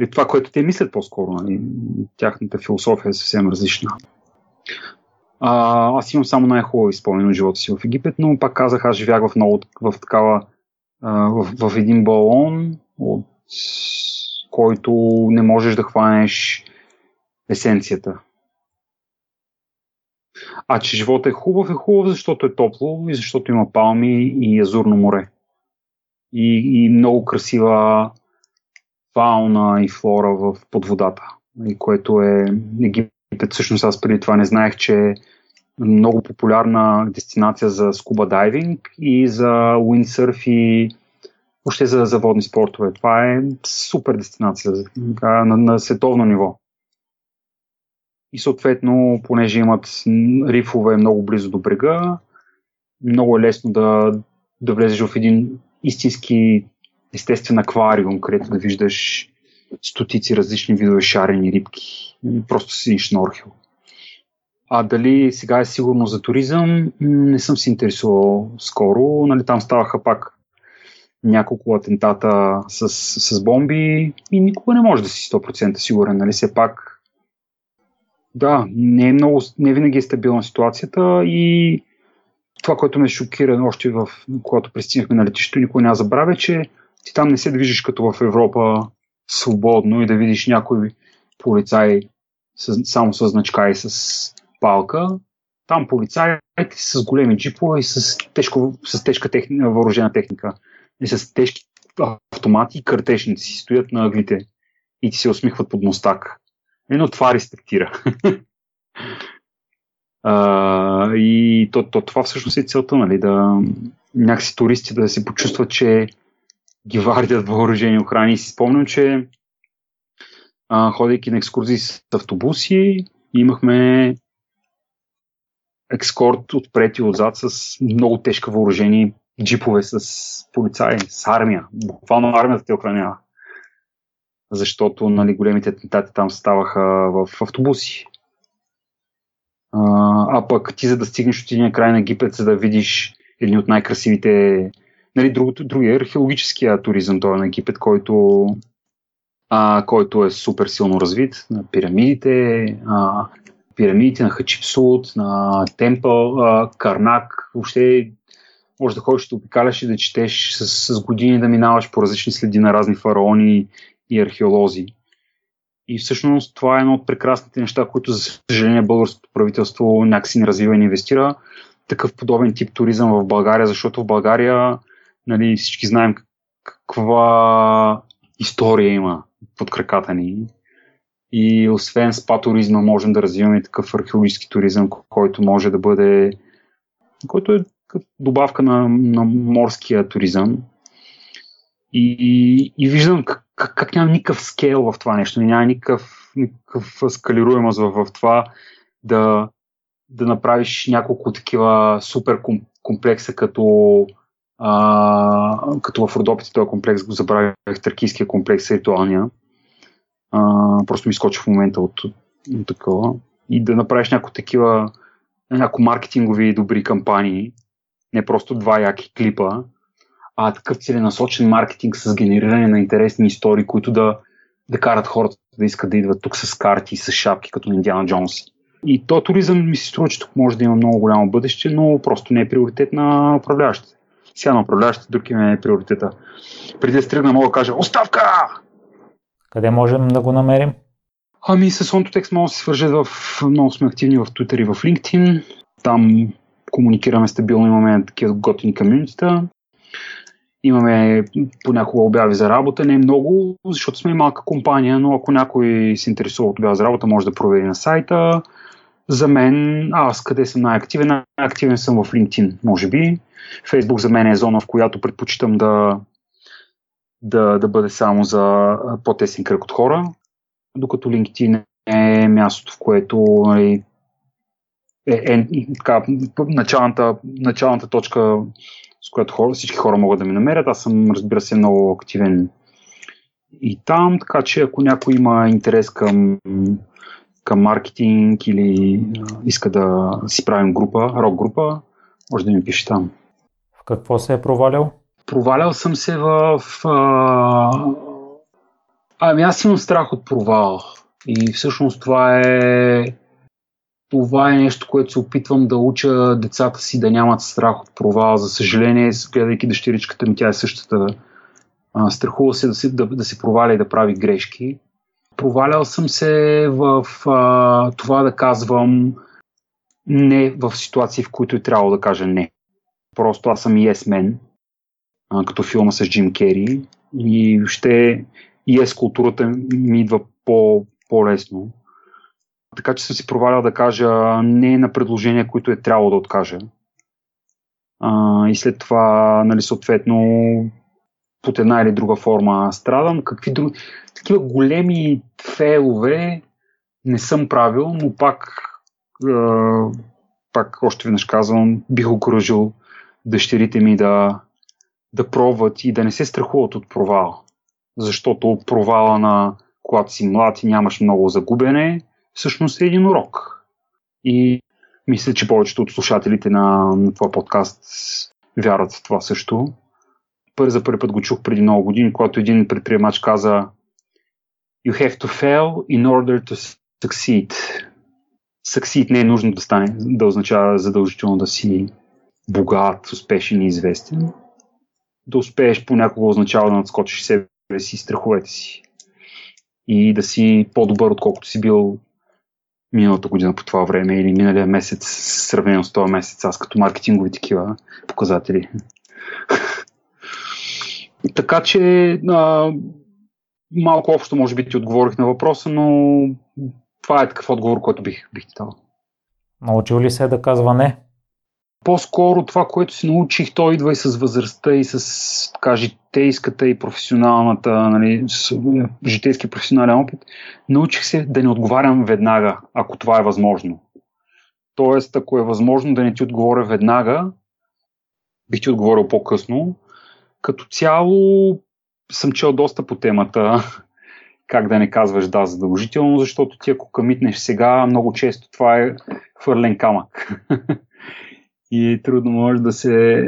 И (laughs) това, което те мислят по-скоро, нали? тяхната философия е съвсем различна. А, аз имам само най-хубави спомени от живота си в Египет, но пак казах, аз живях в много в такава в, в един балон, от който не можеш да хванеш есенцията. А че живота е хубав, е хубав, защото е топло и защото има палми и азурно море. И, и много красива фауна и флора в под водата. И което е Египет. Всъщност аз преди това не знаех, че е много популярна дестинация за скуба дайвинг и за уиндсърф и въобще за, за водни спортове. Това е супер дестинация на, на световно ниво. И съответно, понеже имат рифове много близо до брега, много е лесно да, да влезеш в един истински естествен аквариум, където да виждаш стотици различни видове шарени рибки. Просто си шнорхил. А дали сега е сигурно за туризъм, не съм се интересувал скоро. Нали, там ставаха пак няколко атентата с, с бомби и никога не може да си 100% сигурен. Нали? Все пак да, не е много, не винаги е стабилна ситуацията и това, което ме шокира още в, когато пристигнахме на летището, никой няма забравя, че ти там не се движиш като в Европа свободно и да видиш някой полицай с, само с значка и с палка. Там полицаите с големи джипове и с, тежко, с тежка техника, въоръжена техника. И с тежки автомати и картешници стоят на аглите и ти се усмихват под мостак. Ено това респектира. (laughs) а, и то, то, това всъщност е целта, нали, да някакси туристи да се почувстват, че ги вардят въоръжени охрани. И си спомням, че а, ходейки на екскурзии с автобуси, имахме екскорт отпред и отзад с много тежка въоръжени джипове с полицаи, с армия. Буквално армията те охранява защото нали, големите атентати там ставаха в автобуси. А, а пък ти за да стигнеш от един край на Египет, за да видиш един от най-красивите нали, другото, другия археологическия туризъм, той е на Египет, който, а, който е супер силно развит, на пирамидите, а, пирамидите на Хачипсут, на Темпъл, а, Карнак, въобще може да ходиш да обикаляш и да четеш с, с години да минаваш по различни следи на разни фараони и археолози. И всъщност това е едно от прекрасните неща, които за съжаление българското правителство някакси не развива и не инвестира. Такъв подобен тип туризъм в България, защото в България нали, всички знаем каква история има под краката ни. И освен спа туризма, можем да развиваме и такъв археологически туризъм, който може да бъде, който е добавка на, на морския туризъм. И, и, виждам как, как, няма никакъв скейл в това нещо, няма никакъв, никакъв скалируемост в, в това да, да направиш няколко такива супер комплекса, като, а, като в Родопите този комплекс го забравях, Тракийския комплекс, ритуалния. А, просто ми скочи в момента от, от, от такова. И да направиш някои такива някои маркетингови добри кампании, не просто два яки клипа, а такъв целенасочен маркетинг с генериране на интересни истории, които да, да карат хората да искат да идват тук с карти, с шапки, като на Индиана Джонс. И то туризъм ми се струва, че тук може да има много голямо бъдеще, но просто не е приоритет на управляващите. Сега на управляващите друг им е приоритета. Преди да стригна, мога да кажа оставка! Къде можем да го намерим? Ами с OntoText може да се свържат в... Много сме активни в Twitter и в LinkedIn. Там комуникираме стабилно, имаме такива готини комьюнитита. Имаме понякога обяви за работа, не е много, защото сме малка компания, но ако някой се интересува от обяви за работа, може да провери на сайта. За мен, аз къде съм най-активен? Най-активен съм в LinkedIn, може би. Facebook за мен е зона, в която предпочитам да, да, да бъде само за по-тесен кръг от хора, докато LinkedIn е мястото, в което нали, е, е така, началната, началната точка, с която хора, всички хора могат да ме намерят. Аз съм, разбира се, много активен и там, така че ако някой има интерес към, към маркетинг или иска да си правим група, рок група, може да ми пише там. В какво се е провалял? Провалял съм се в... А... Ами аз имам страх от провал. И всъщност това е това е нещо, което се опитвам да уча децата си да нямат страх от провал. За съжаление, гледайки дъщеричката ми, тя е същата. А, страхува се да, се да, да се проваля и да прави грешки. Провалял съм се в а, това да казвам не в ситуации, в които е трябвало да кажа не. Просто аз съм yes man, а, като филма с Джим Кери и ще yes културата ми идва по, по-лесно така че съм си провалял да кажа не на предложения, които е трябвало да откажа. А, и след това, нали, съответно, под една или друга форма страдам. Какви други... Такива големи фейлове не съм правил, но пак, е, пак още веднъж казвам, бих окружил дъщерите ми да, да пробват и да не се страхуват от провал. Защото провала на когато си млад и нямаш много загубене, всъщност е един урок. И мисля, че повечето от слушателите на, на това подкаст вярват в това също. Първи за първи път го чух преди много години, когато един предприемач каза You have to fail in order to succeed. Succeed не е нужно да стане, да означава задължително да си богат, успешен и известен. Да успееш понякога означава да надскочиш себе си и страховете си. И да си по-добър, отколкото си бил миналата година по това време или миналия месец, сравнено с този месец, аз като маркетингови такива показатели. (laughs) така че а, малко общо може би ти отговорих на въпроса, но това е такъв отговор, който бих, бих ти дал. Научил ли се да казва не? По-скоро това, което си научих, то идва и с възрастта, и с така, житейската и професионалната, нали, с, житейски професионален опит. Научих се да не отговарям веднага, ако това е възможно. Тоест, ако е възможно да не ти отговоря веднага, бих ти отговорил по-късно. Като цяло съм чел доста по темата (laughs) как да не казваш да задължително, защото ти ако къмитнеш сега, много често това е хвърлен камък. (laughs) и трудно може да се...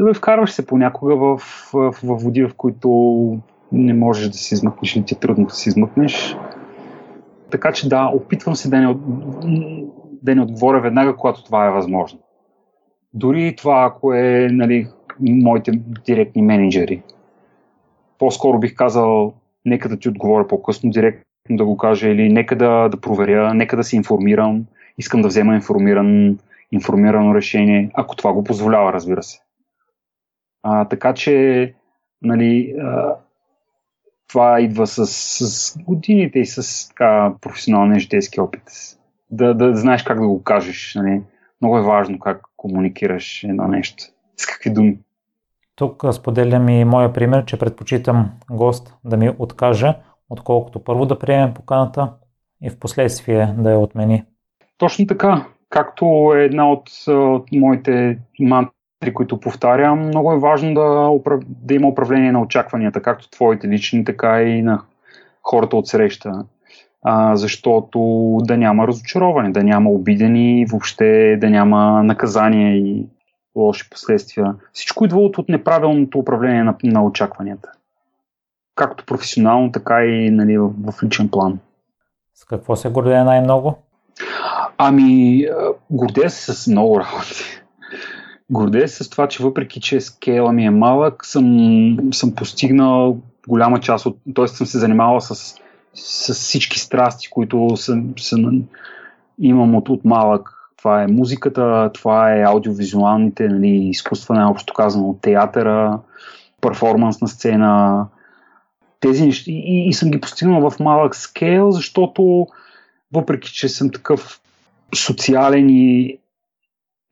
Да вкарваш се понякога в, в, в води, в които не можеш да се измъкнеш или ти е трудно да се измъкнеш. Така че да, опитвам се да не, да не отговоря веднага, когато това е възможно. Дори това, ако е нали, моите директни менеджери. По-скоро бих казал нека да ти отговоря по-късно директно да го кажа или нека да, да проверя, нека да се информирам, искам да взема информиран, информирано решение, ако това го позволява, разбира се. А, така че, нали, а, това идва с, с годините и с така, професионалния житейски опит. Да, да знаеш как да го кажеш. Нали. Много е важно как комуникираш едно нещо. С какви думи. Тук споделям и моя пример, че предпочитам гост да ми откаже, отколкото първо да приеме поканата и в последствие да я отмени. Точно така. Както е една от, моите мантри, които повтарям, много е важно да, да има управление на очакванията, както твоите лични, така и на хората от среща. А, защото да няма разочароване, да няма обидени, въобще да няма наказание и лоши последствия. Всичко идва от, от неправилното управление на, на очакванията. Както професионално, така и нали, в, в личен план. С какво се гордее най-много? Ами, гордея се с много работи. Гордея се с това, че въпреки, че скейла ми е малък, съм, съм постигнал голяма част от... т.е. съм се занимавал с, с всички страсти, които съм, съм, имам от, от малък. Това е музиката, това е аудиовизуалните, нали, изкуства, най-общо казано, театъра, перформанс на сцена, тези неща. И, и съм ги постигнал в малък скейл, защото въпреки, че съм такъв социален и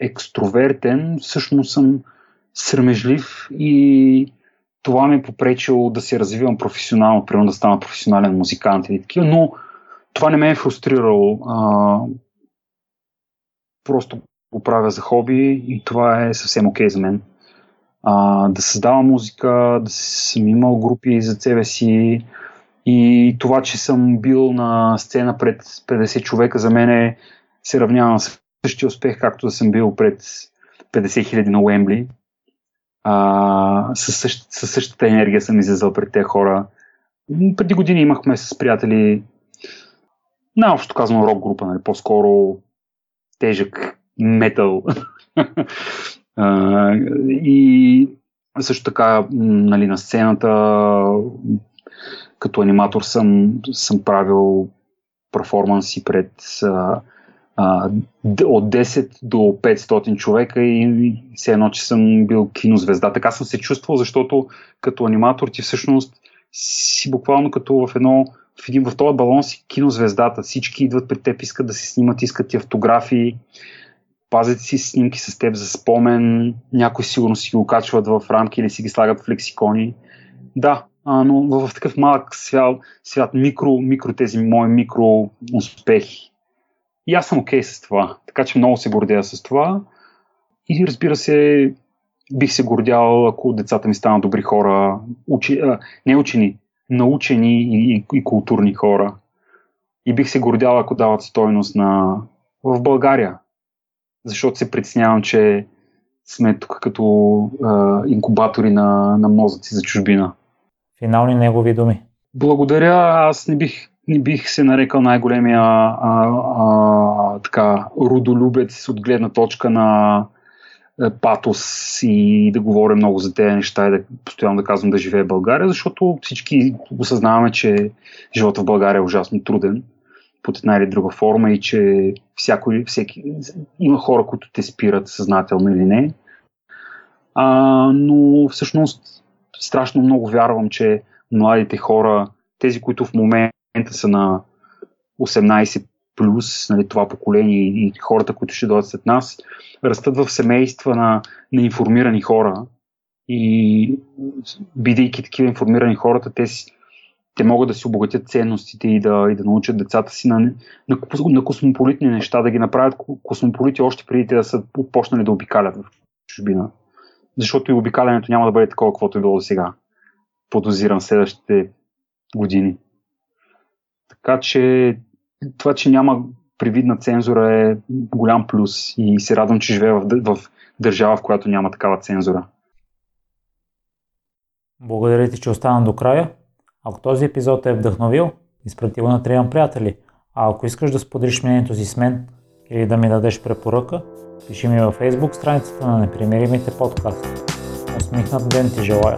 екстровертен, всъщност съм срамежлив и това ми е попречило да се развивам професионално, примерно да стана професионален музикант или такива, но това не ме е фрустрирало. А, просто го правя за хоби и това е съвсем окей okay за мен. А, да създавам музика, да съм имал групи за себе си и това, че съм бил на сцена пред 50 човека, за мен е, се равнява на същия успех, както да съм бил пред 50 хиляди на Уембли. А, със, същ, със същата енергия съм излезал пред тези хора. Преди години имахме с приятели най-общо казано рок група, нали, по-скоро тежък метал. (laughs) и също така нали, на сцената като аниматор съм, съм правил перформанси пред а, а, от 10 до 500 човека и все едно, че съм бил кинозвезда. Така съм се чувствал, защото като аниматор ти всъщност си буквално като в едно в, един, в този балон си кинозвездата. Всички идват при теб, искат да се снимат, искат ти автографии, пазят си снимки с теб за спомен, някои сигурно си ги окачват в рамки или си ги слагат в лексикони. Да, а, но в, такъв малък свят, свят микро, микро тези мои микро успехи. И аз съм окей okay с това. Така че много се гордея с това. И разбира се, бих се гордял, ако децата ми станат добри хора, учи, а, не учени, научени и, и, и културни хора. И бих се гордял, ако дават стойност на, в България. Защото се притеснявам, че сме тук като а, инкубатори на, на мозъци за чужбина. Финални негови думи. Благодаря. Аз не бих, не бих се нарекал най-големия а, а, така, родолюбец от гледна точка на е, патос и да говоря много за тези неща и да постоянно да казвам да живее България, защото всички осъзнаваме, че живота в България е ужасно труден под една или друга форма и че всяко, всеки, има хора, които те спират съзнателно или не. А, но всъщност страшно много вярвам, че младите хора, тези, които в момента са на 18 плюс, нали, това поколение и хората, които ще дойдат след нас, растат в семейства на, на информирани хора. И бидейки такива информирани хората, те, те могат да си обогатят ценностите и да, и да научат децата си на, на, на космополитни неща, да ги направят космополити още преди те да са почнали да обикалят в чужбина защото и обикалянето няма да бъде такова, каквото е било до сега. Подозирам следващите години. Така че това, че няма привидна цензура е голям плюс и се радвам, че живея в, в държава, в която няма такава цензура. Благодаря ти, че остана до края. Ако този епизод е вдъхновил, изпрати го на трима приятели. А ако искаш да споделиш мнението си с мен или да ми дадеш препоръка, Пиши ми във Facebook страницата на Непримиримите подкаст. Усмихнат ден ти желая!